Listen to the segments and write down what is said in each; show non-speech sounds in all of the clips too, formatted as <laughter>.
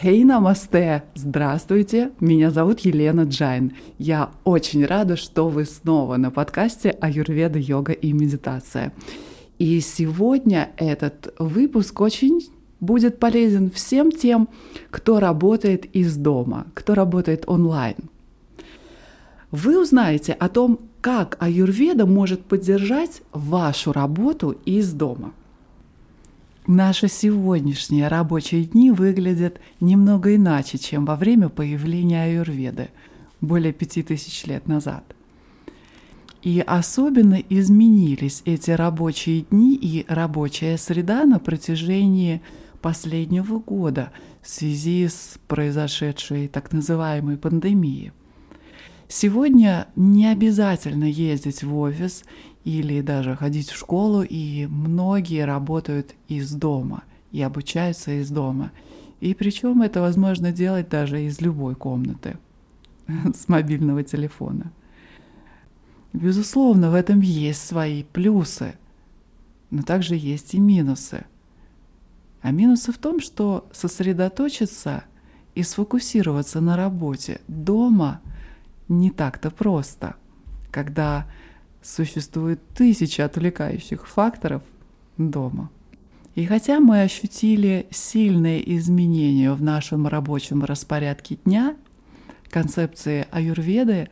Хей, намасте! Здравствуйте! Меня зовут Елена Джайн. Я очень рада, что вы снова на подкасте «Аюрведа, йога и медитация». И сегодня этот выпуск очень будет полезен всем тем, кто работает из дома, кто работает онлайн. Вы узнаете о том, как аюрведа может поддержать вашу работу из дома – Наши сегодняшние рабочие дни выглядят немного иначе, чем во время появления аюрведы более пяти тысяч лет назад. И особенно изменились эти рабочие дни и рабочая среда на протяжении последнего года в связи с произошедшей так называемой пандемией. Сегодня не обязательно ездить в офис или даже ходить в школу, и многие работают из дома и обучаются из дома. И причем это возможно делать даже из любой комнаты <laughs> с мобильного телефона. Безусловно, в этом есть свои плюсы, но также есть и минусы. А минусы в том, что сосредоточиться и сфокусироваться на работе дома не так-то просто, когда существует тысячи отвлекающих факторов дома. И хотя мы ощутили сильные изменения в нашем рабочем распорядке дня, концепции аюрведы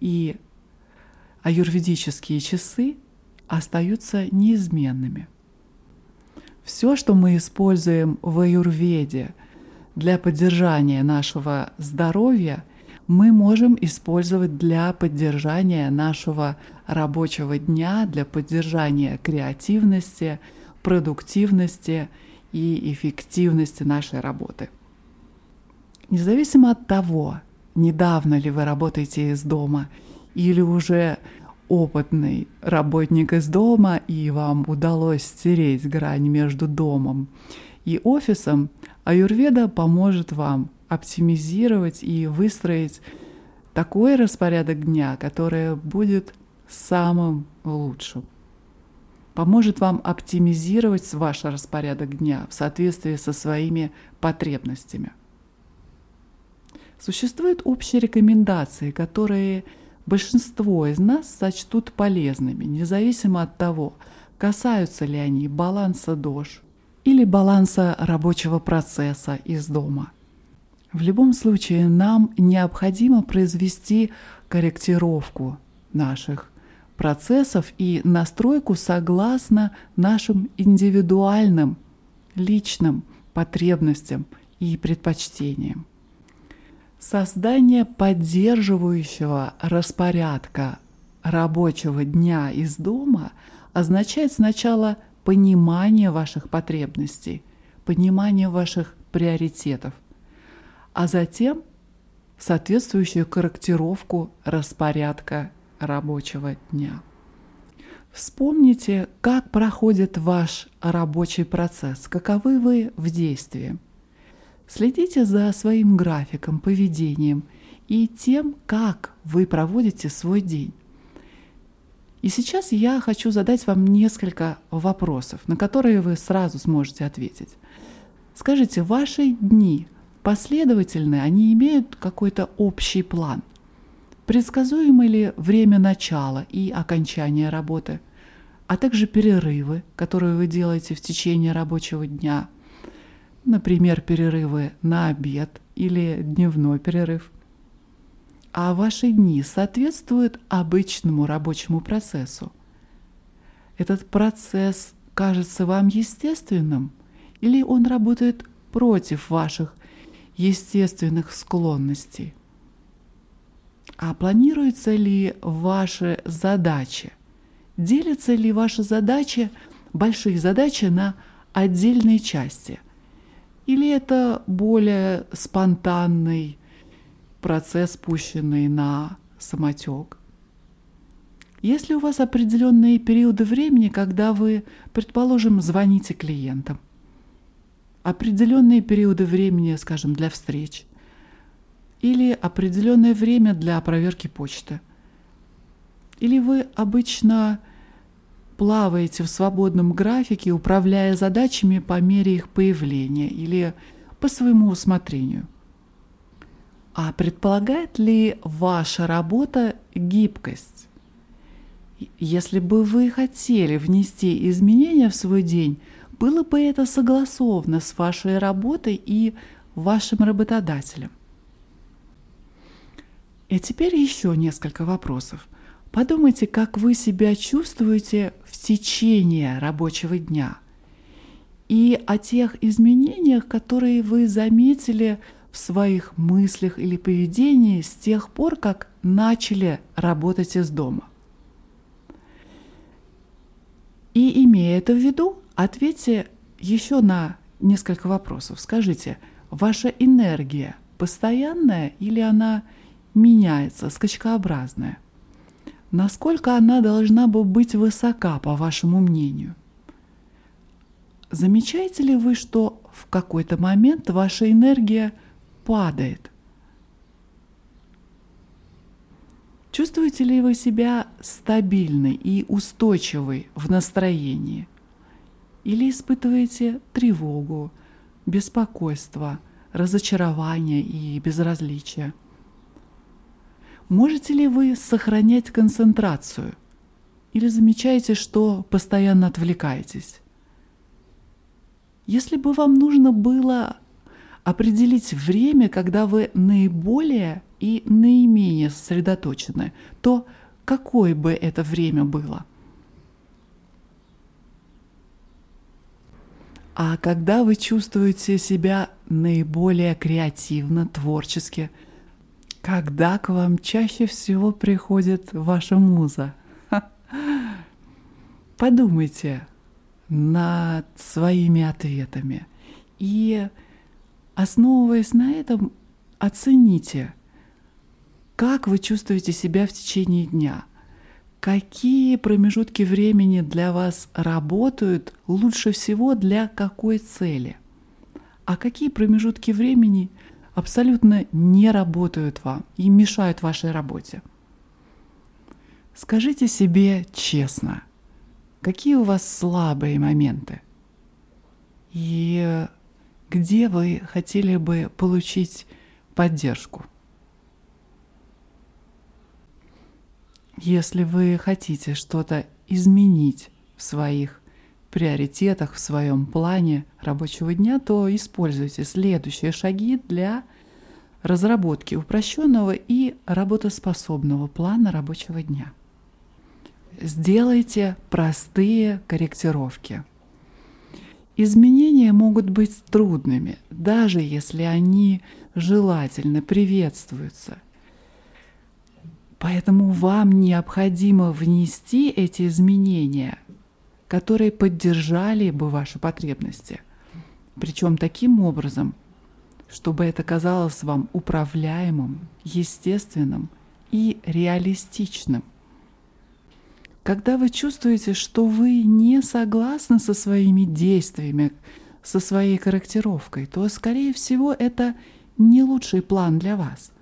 и аюрведические часы остаются неизменными. Все, что мы используем в аюрведе для поддержания нашего здоровья – мы можем использовать для поддержания нашего рабочего дня, для поддержания креативности, продуктивности и эффективности нашей работы. Независимо от того, недавно ли вы работаете из дома или уже опытный работник из дома, и вам удалось стереть грань между домом и офисом, аюрведа поможет вам оптимизировать и выстроить такой распорядок дня, который будет самым лучшим. Поможет вам оптимизировать ваш распорядок дня в соответствии со своими потребностями. Существуют общие рекомендации, которые большинство из нас сочтут полезными, независимо от того, касаются ли они баланса дож или баланса рабочего процесса из дома – в любом случае нам необходимо произвести корректировку наших процессов и настройку согласно нашим индивидуальным, личным потребностям и предпочтениям. Создание поддерживающего распорядка рабочего дня из дома означает сначала понимание ваших потребностей, понимание ваших приоритетов – а затем соответствующую корректировку распорядка рабочего дня. Вспомните, как проходит ваш рабочий процесс, каковы вы в действии. Следите за своим графиком, поведением и тем, как вы проводите свой день. И сейчас я хочу задать вам несколько вопросов, на которые вы сразу сможете ответить. Скажите, ваши дни последовательны, они имеют какой-то общий план. Предсказуемо ли время начала и окончания работы, а также перерывы, которые вы делаете в течение рабочего дня, например, перерывы на обед или дневной перерыв. А ваши дни соответствуют обычному рабочему процессу. Этот процесс кажется вам естественным или он работает против ваших естественных склонностей. А планируются ли ваши задачи? Делятся ли ваши задачи, большие задачи на отдельные части? Или это более спонтанный процесс, пущенный на самотек? Если у вас определенные периоды времени, когда вы, предположим, звоните клиентам, определенные периоды времени, скажем, для встреч, или определенное время для проверки почты. Или вы обычно плаваете в свободном графике, управляя задачами по мере их появления, или по своему усмотрению. А предполагает ли ваша работа гибкость? Если бы вы хотели внести изменения в свой день, было бы это согласовано с вашей работой и вашим работодателем. И теперь еще несколько вопросов. Подумайте, как вы себя чувствуете в течение рабочего дня и о тех изменениях, которые вы заметили в своих мыслях или поведении с тех пор, как начали работать из дома. И имея это в виду, ответьте еще на несколько вопросов. Скажите, ваша энергия постоянная или она меняется, скачкообразная? Насколько она должна бы быть высока, по вашему мнению? Замечаете ли вы, что в какой-то момент ваша энергия падает? Чувствуете ли вы себя стабильной и устойчивой в настроении? Или испытываете тревогу, беспокойство, разочарование и безразличие? Можете ли вы сохранять концентрацию? Или замечаете, что постоянно отвлекаетесь? Если бы вам нужно было определить время, когда вы наиболее и наименее сосредоточены, то какое бы это время было? А когда вы чувствуете себя наиболее креативно, творчески – когда к вам чаще всего приходит ваша муза? <laughs> Подумайте над своими ответами и, основываясь на этом, оцените, как вы чувствуете себя в течение дня, какие промежутки времени для вас работают лучше всего для какой цели, а какие промежутки времени – абсолютно не работают вам и мешают вашей работе. Скажите себе честно, какие у вас слабые моменты и где вы хотели бы получить поддержку. Если вы хотите что-то изменить в своих приоритетах, в своем плане рабочего дня, то используйте следующие шаги для разработки упрощенного и работоспособного плана рабочего дня. Сделайте простые корректировки. Изменения могут быть трудными, даже если они желательно приветствуются. Поэтому вам необходимо внести эти изменения которые поддержали бы ваши потребности. Причем таким образом, чтобы это казалось вам управляемым, естественным и реалистичным. Когда вы чувствуете, что вы не согласны со своими действиями, со своей корректировкой, то, скорее всего, это не лучший план для вас –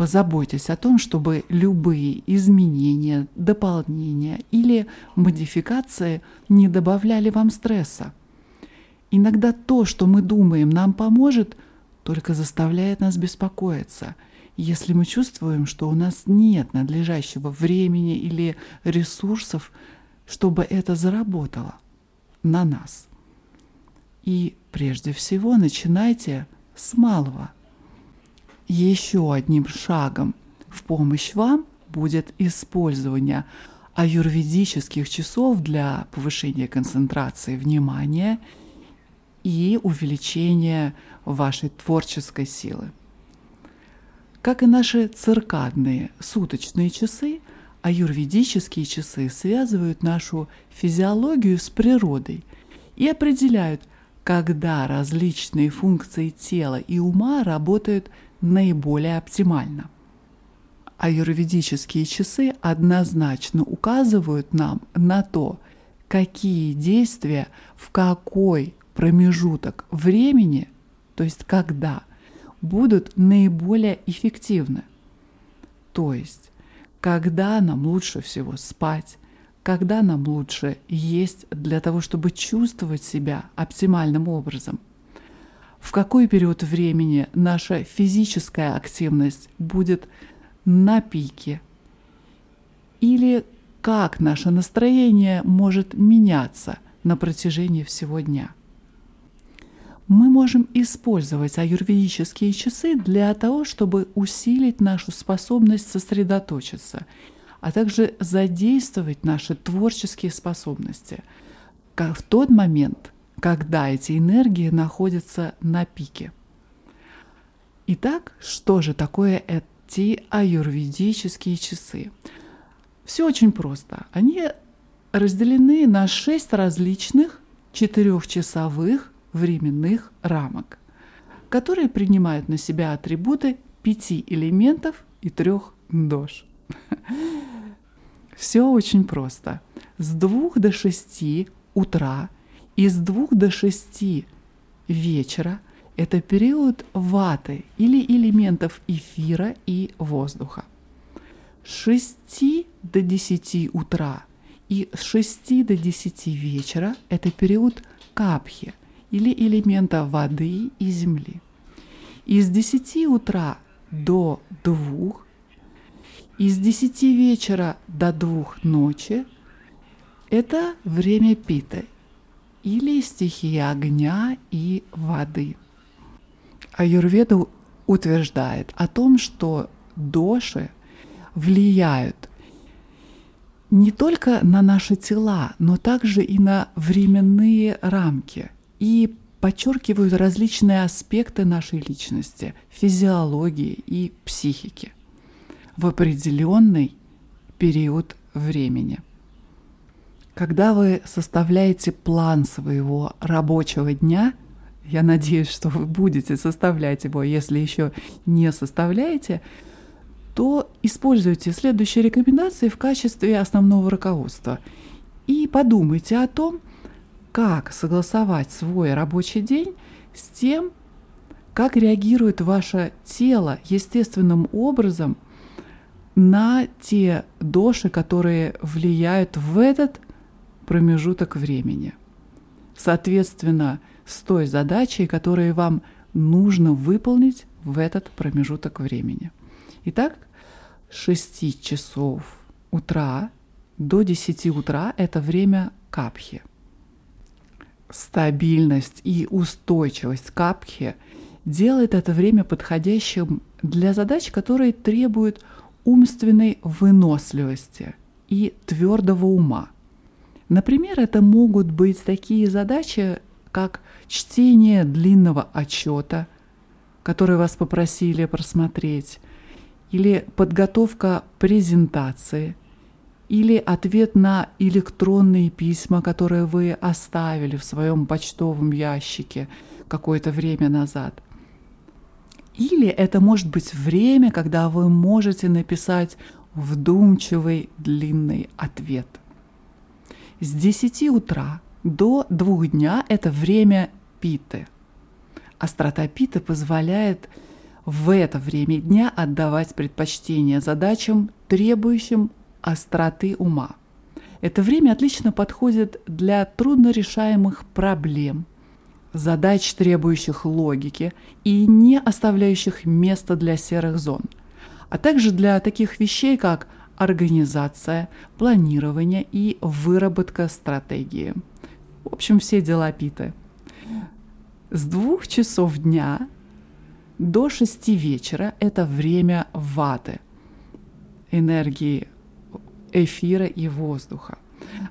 Позаботьтесь о том, чтобы любые изменения, дополнения или модификации не добавляли вам стресса. Иногда то, что мы думаем, нам поможет, только заставляет нас беспокоиться, если мы чувствуем, что у нас нет надлежащего времени или ресурсов, чтобы это заработало на нас. И прежде всего начинайте с малого – еще одним шагом в помощь вам будет использование аюрведических часов для повышения концентрации внимания и увеличения вашей творческой силы. Как и наши циркадные суточные часы, аюрведические часы связывают нашу физиологию с природой и определяют, когда различные функции тела и ума работают наиболее оптимально. Аюрведические часы однозначно указывают нам на то, какие действия в какой промежуток времени, то есть когда, будут наиболее эффективны. То есть, когда нам лучше всего спать, когда нам лучше есть для того, чтобы чувствовать себя оптимальным образом – в какой период времени наша физическая активность будет на пике, или как наше настроение может меняться на протяжении всего дня. Мы можем использовать аюрведические часы для того, чтобы усилить нашу способность сосредоточиться, а также задействовать наши творческие способности в тот момент, когда эти энергии находятся на пике. Итак, что же такое эти аюрведические часы? Все очень просто. Они разделены на шесть различных четырехчасовых временных рамок, которые принимают на себя атрибуты пяти элементов и трех дож. <laughs> Все очень просто. С двух до шести утра и с двух до шести вечера это период ваты или элементов эфира и воздуха. С 6 до 10 утра и с 6 до 10 вечера это период капхи или элемента воды и земли. И с 10 утра до 2 и с 10 вечера до 2 ночи это время питы или стихии огня и воды. Аюрведа утверждает о том, что доши влияют не только на наши тела, но также и на временные рамки и подчеркивают различные аспекты нашей личности, физиологии и психики в определенный период времени – когда вы составляете план своего рабочего дня, я надеюсь, что вы будете составлять его, если еще не составляете, то используйте следующие рекомендации в качестве основного руководства. И подумайте о том, как согласовать свой рабочий день с тем, как реагирует ваше тело естественным образом на те доши, которые влияют в этот промежуток времени. Соответственно, с той задачей, которую вам нужно выполнить в этот промежуток времени. Итак, с 6 часов утра до 10 утра – это время капхи. Стабильность и устойчивость капхи делает это время подходящим для задач, которые требуют умственной выносливости и твердого ума – Например, это могут быть такие задачи, как чтение длинного отчета, который вас попросили просмотреть, или подготовка презентации, или ответ на электронные письма, которые вы оставили в своем почтовом ящике какое-то время назад. Или это может быть время, когда вы можете написать вдумчивый длинный ответ – с 10 утра до 2 дня – это время питы. Острота питы позволяет в это время дня отдавать предпочтение задачам, требующим остроты ума. Это время отлично подходит для труднорешаемых проблем, задач, требующих логики и не оставляющих места для серых зон, а также для таких вещей, как – организация, планирование и выработка стратегии. В общем, все дела питы. С двух часов дня до шести вечера это время ваты, энергии эфира и воздуха.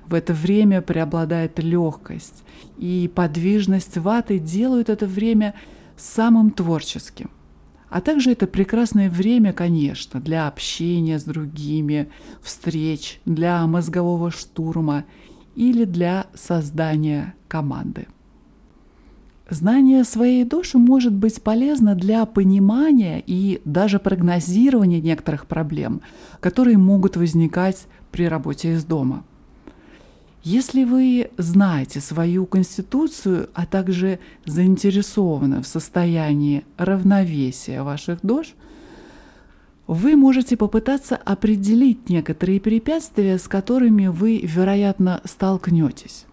В это время преобладает легкость, и подвижность ваты делают это время самым творческим. А также это прекрасное время, конечно, для общения с другими, встреч, для мозгового штурма или для создания команды. Знание своей души может быть полезно для понимания и даже прогнозирования некоторых проблем, которые могут возникать при работе из дома – если вы знаете свою конституцию, а также заинтересованы в состоянии равновесия ваших дож, вы можете попытаться определить некоторые препятствия, с которыми вы, вероятно, столкнетесь.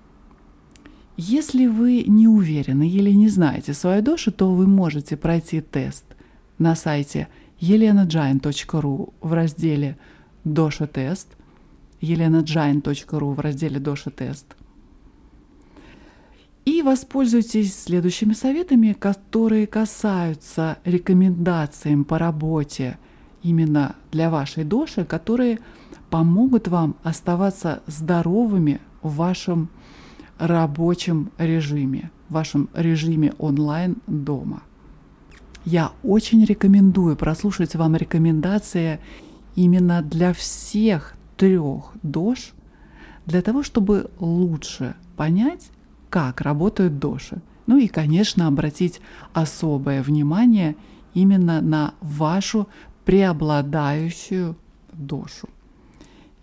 Если вы не уверены или не знаете свою дошу, то вы можете пройти тест на сайте elenajain.ru в разделе «Доша тест», elenajain.ru в разделе «Доша тест». И воспользуйтесь следующими советами, которые касаются рекомендаций по работе именно для вашей доши, которые помогут вам оставаться здоровыми в вашем рабочем режиме, в вашем режиме онлайн дома. Я очень рекомендую прослушать вам рекомендации именно для всех трех дож, для того, чтобы лучше понять, как работают доши. Ну и, конечно, обратить особое внимание именно на вашу преобладающую дошу.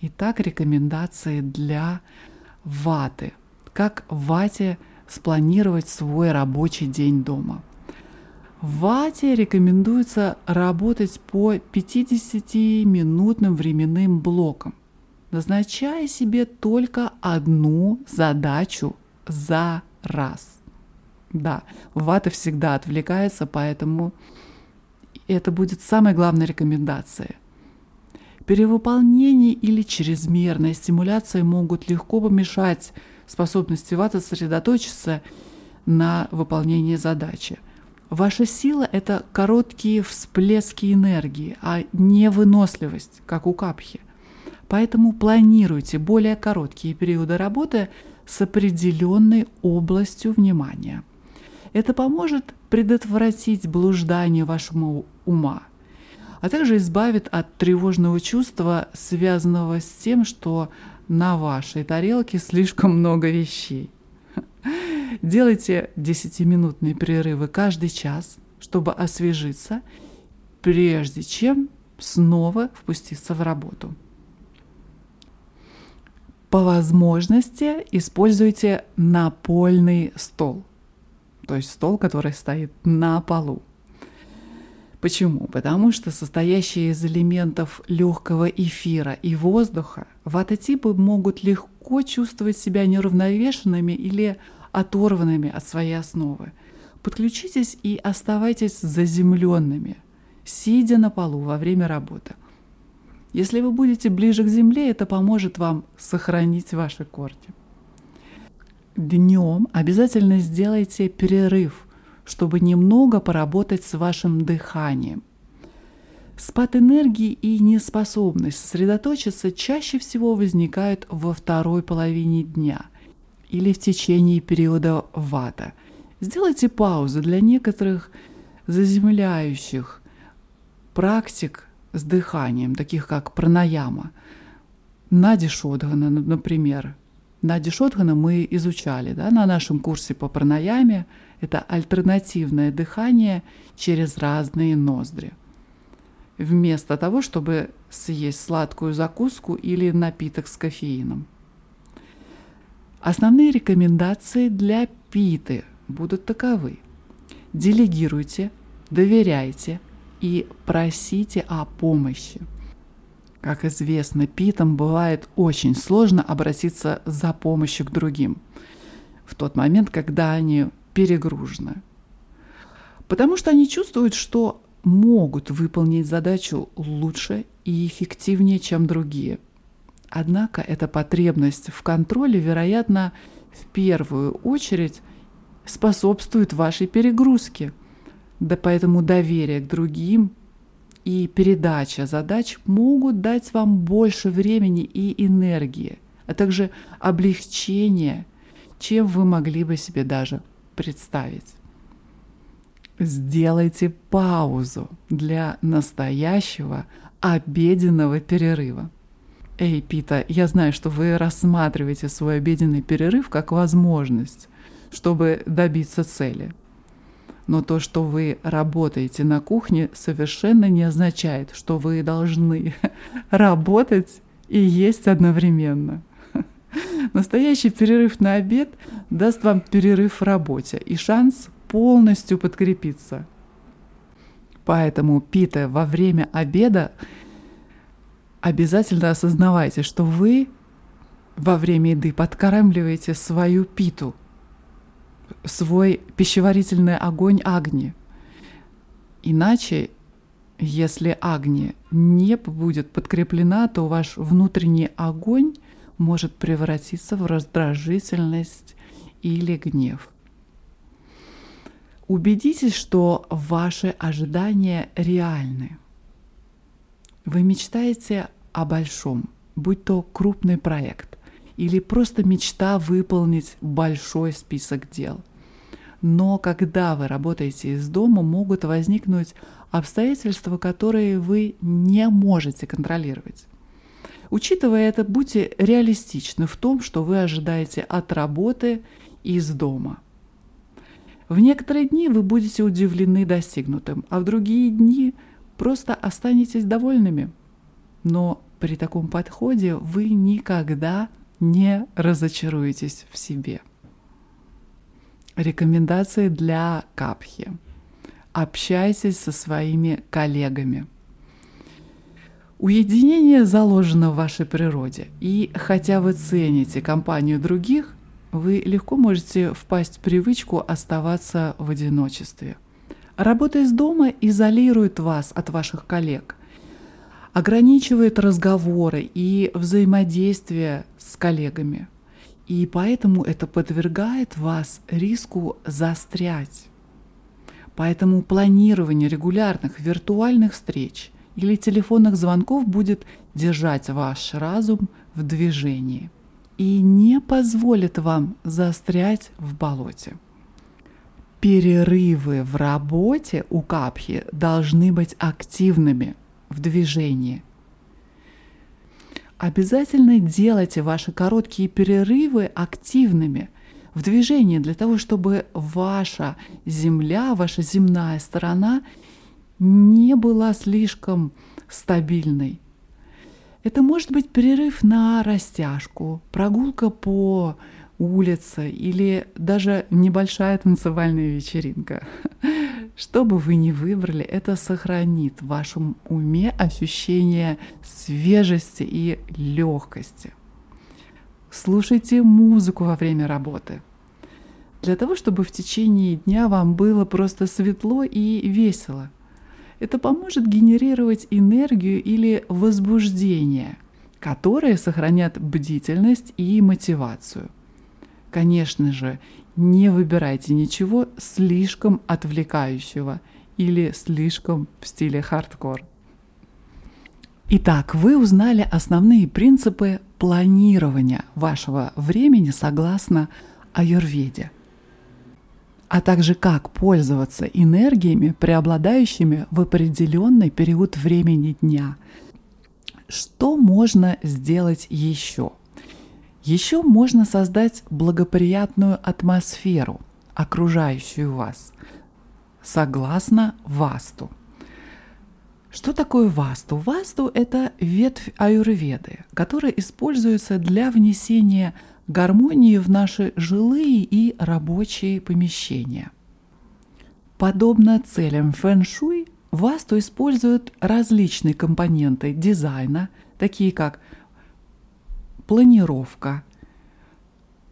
Итак, рекомендации для ваты – как в вате спланировать свой рабочий день дома. В вате рекомендуется работать по 50-минутным временным блокам, назначая себе только одну задачу за раз. Да, вата всегда отвлекается, поэтому это будет самая главная рекомендация. Перевыполнение или чрезмерная стимуляция могут легко помешать способности вата сосредоточиться на выполнении задачи. Ваша сила – это короткие всплески энергии, а не выносливость, как у капхи. Поэтому планируйте более короткие периоды работы с определенной областью внимания. Это поможет предотвратить блуждание вашего ума, а также избавит от тревожного чувства, связанного с тем, что на вашей тарелке слишком много вещей. Делайте 10-минутные перерывы каждый час, чтобы освежиться, прежде чем снова впуститься в работу. По возможности используйте напольный стол, то есть стол, который стоит на полу. Почему? Потому что состоящие из элементов легкого эфира и воздуха ватотипы могут легко чувствовать себя неравновешенными или оторванными от своей основы. Подключитесь и оставайтесь заземленными, сидя на полу во время работы. Если вы будете ближе к земле, это поможет вам сохранить ваши корни. Днем обязательно сделайте перерыв – чтобы немного поработать с вашим дыханием. Спад энергии и неспособность сосредоточиться чаще всего возникают во второй половине дня или в течение периода вата. Сделайте паузу для некоторых заземляющих практик с дыханием, таких как пранаяма. Нади Шодгана, например. Нади Шодгана мы изучали да, на нашем курсе по пранаяме – это альтернативное дыхание через разные ноздри. Вместо того, чтобы съесть сладкую закуску или напиток с кофеином. Основные рекомендации для питы будут таковы. Делегируйте, доверяйте и просите о помощи. Как известно, питам бывает очень сложно обратиться за помощью к другим. В тот момент, когда они перегружены. Потому что они чувствуют, что могут выполнить задачу лучше и эффективнее, чем другие. Однако эта потребность в контроле, вероятно, в первую очередь способствует вашей перегрузке. Да поэтому доверие к другим и передача задач могут дать вам больше времени и энергии, а также облегчение, чем вы могли бы себе даже представить. Сделайте паузу для настоящего обеденного перерыва. Эй, Пита, я знаю, что вы рассматриваете свой обеденный перерыв как возможность, чтобы добиться цели. Но то, что вы работаете на кухне, совершенно не означает, что вы должны <laughs> работать и есть одновременно <laughs> – Настоящий перерыв на обед даст вам перерыв в работе и шанс полностью подкрепиться. Поэтому, питая во время обеда, обязательно осознавайте, что вы во время еды подкармливаете свою питу, свой пищеварительный огонь Агни. Иначе, если Агни не будет подкреплена, то ваш внутренний огонь может превратиться в раздражительность или гнев. Убедитесь, что ваши ожидания реальны. Вы мечтаете о большом, будь то крупный проект или просто мечта выполнить большой список дел. Но когда вы работаете из дома, могут возникнуть обстоятельства, которые вы не можете контролировать. Учитывая это, будьте реалистичны в том, что вы ожидаете от работы из дома. В некоторые дни вы будете удивлены достигнутым, а в другие дни просто останетесь довольными. Но при таком подходе вы никогда не разочаруетесь в себе. Рекомендации для капхи. Общайтесь со своими коллегами – Уединение заложено в вашей природе, и хотя вы цените компанию других, вы легко можете впасть в привычку оставаться в одиночестве. Работа из дома изолирует вас от ваших коллег, ограничивает разговоры и взаимодействие с коллегами, и поэтому это подвергает вас риску застрять. Поэтому планирование регулярных виртуальных встреч – или телефонных звонков будет держать ваш разум в движении и не позволит вам застрять в болоте. Перерывы в работе у капхи должны быть активными в движении. Обязательно делайте ваши короткие перерывы активными в движении для того, чтобы ваша земля, ваша земная сторона не была слишком стабильной. Это может быть перерыв на растяжку, прогулка по улице или даже небольшая танцевальная вечеринка. <laughs> Что бы вы ни выбрали, это сохранит в вашем уме ощущение свежести и легкости. Слушайте музыку во время работы. Для того, чтобы в течение дня вам было просто светло и весело – это поможет генерировать энергию или возбуждение, которые сохранят бдительность и мотивацию. Конечно же, не выбирайте ничего слишком отвлекающего или слишком в стиле хардкор. Итак, вы узнали основные принципы планирования вашего времени согласно аюрведе – а также как пользоваться энергиями, преобладающими в определенный период времени дня. Что можно сделать еще? Еще можно создать благоприятную атмосферу, окружающую вас, согласно Васту. Что такое Васту? Васту – это ветвь аюрведы, которая используется для внесения гармонии в наши жилые и рабочие помещения. Подобно целям фэн-шуй, Васту используют различные компоненты дизайна, такие как планировка,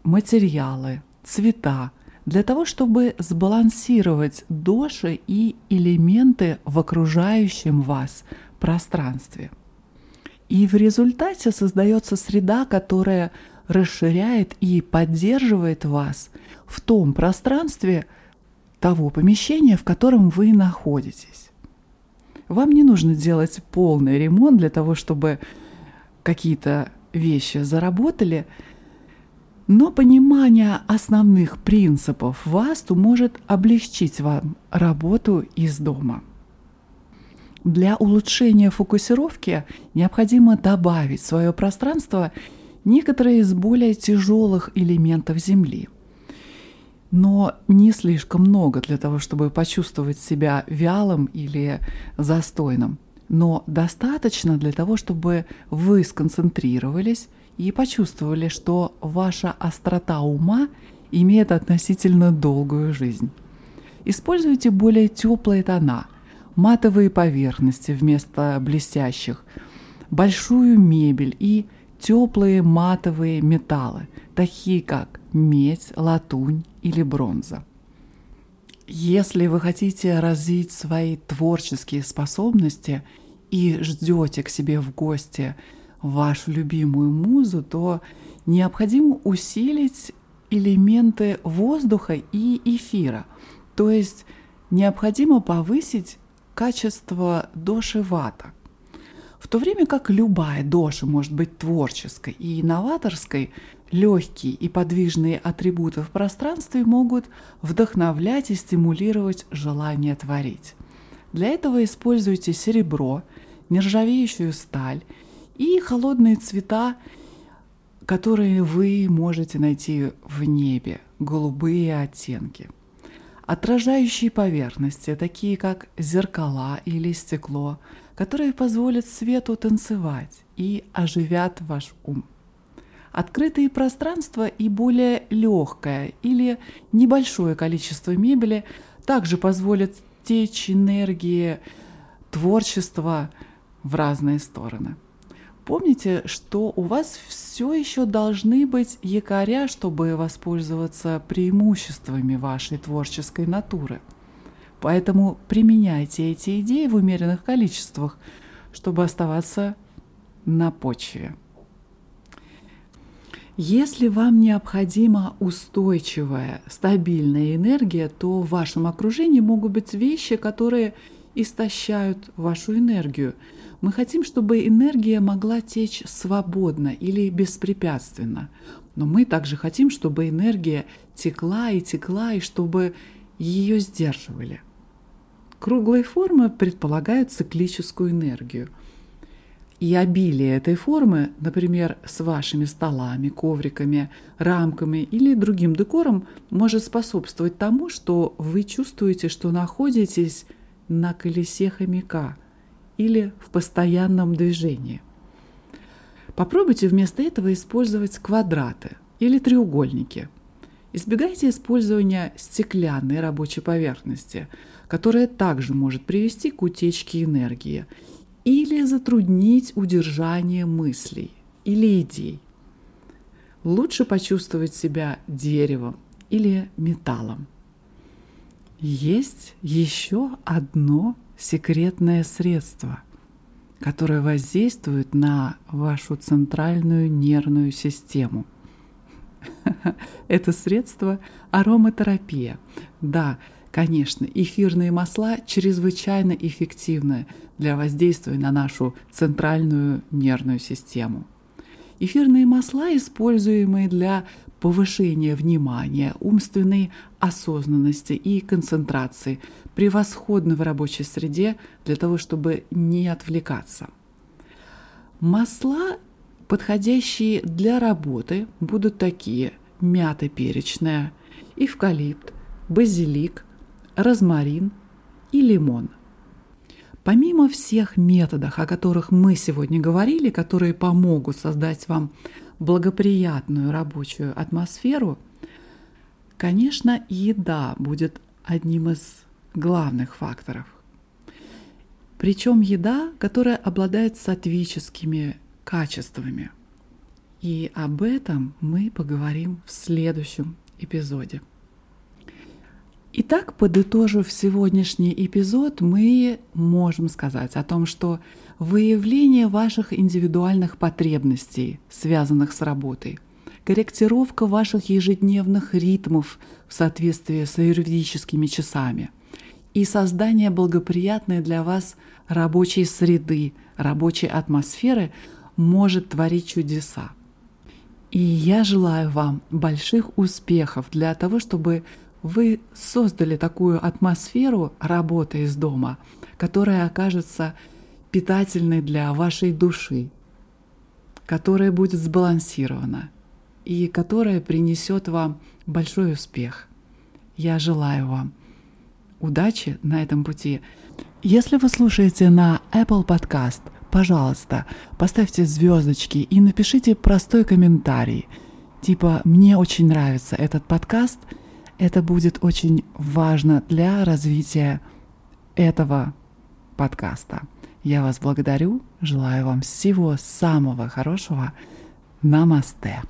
материалы, цвета, для того, чтобы сбалансировать доши и элементы в окружающем вас пространстве. И в результате создается среда, которая расширяет и поддерживает вас в том пространстве того помещения, в котором вы находитесь. Вам не нужно делать полный ремонт для того, чтобы какие-то вещи заработали, но понимание основных принципов ВАСТу может облегчить вам работу из дома. Для улучшения фокусировки необходимо добавить в свое пространство некоторые из более тяжелых элементов Земли. Но не слишком много для того, чтобы почувствовать себя вялым или застойным. Но достаточно для того, чтобы вы сконцентрировались и почувствовали, что ваша острота ума имеет относительно долгую жизнь. Используйте более теплые тона, матовые поверхности вместо блестящих, большую мебель и теплые матовые металлы, такие как медь, латунь или бронза. Если вы хотите развить свои творческие способности и ждете к себе в гости вашу любимую музу, то необходимо усилить элементы воздуха и эфира. То есть необходимо повысить качество доши вата. В то время как любая доша может быть творческой и новаторской, легкие и подвижные атрибуты в пространстве могут вдохновлять и стимулировать желание творить. Для этого используйте серебро, нержавеющую сталь и холодные цвета, которые вы можете найти в небе, голубые оттенки. Отражающие поверхности, такие как зеркала или стекло, которые позволят свету танцевать и оживят ваш ум. Открытые пространства и более легкое или небольшое количество мебели также позволят течь энергии творчества в разные стороны. Помните, что у вас все еще должны быть якоря, чтобы воспользоваться преимуществами вашей творческой натуры. Поэтому применяйте эти идеи в умеренных количествах, чтобы оставаться на почве. Если вам необходима устойчивая, стабильная энергия, то в вашем окружении могут быть вещи, которые истощают вашу энергию. Мы хотим, чтобы энергия могла течь свободно или беспрепятственно. Но мы также хотим, чтобы энергия текла и текла, и чтобы ее сдерживали. Круглые формы предполагают циклическую энергию. И обилие этой формы, например, с вашими столами, ковриками, рамками или другим декором, может способствовать тому, что вы чувствуете, что находитесь на колесе хомяка или в постоянном движении. Попробуйте вместо этого использовать квадраты или треугольники. Избегайте использования стеклянной рабочей поверхности, которая также может привести к утечке энергии или затруднить удержание мыслей или идей. Лучше почувствовать себя деревом или металлом. Есть еще одно секретное средство, которое воздействует на вашу центральную нервную систему. <laughs> Это средство ароматерапия. Да, конечно, эфирные масла чрезвычайно эффективны для воздействия на нашу центральную нервную систему. Эфирные масла, используемые для повышения внимания, умственной осознанности и концентрации, превосходны в рабочей среде для того, чтобы не отвлекаться. Масла, подходящие для работы, будут такие – мята перечная, эвкалипт, базилик, розмарин и лимон – Помимо всех методов, о которых мы сегодня говорили, которые помогут создать вам благоприятную рабочую атмосферу, конечно, еда будет одним из главных факторов. Причем еда, которая обладает сатвическими качествами. И об этом мы поговорим в следующем эпизоде. Итак, подытожив сегодняшний эпизод, мы можем сказать о том, что выявление ваших индивидуальных потребностей, связанных с работой, корректировка ваших ежедневных ритмов в соответствии с юридическими часами и создание благоприятной для вас рабочей среды, рабочей атмосферы может творить чудеса. И я желаю вам больших успехов для того, чтобы вы создали такую атмосферу работы из дома, которая окажется питательной для вашей души, которая будет сбалансирована и которая принесет вам большой успех. Я желаю вам удачи на этом пути. Если вы слушаете на Apple Podcast, пожалуйста, поставьте звездочки и напишите простой комментарий. Типа «Мне очень нравится этот подкаст», это будет очень важно для развития этого подкаста. Я вас благодарю, желаю вам всего самого хорошего. Намасте.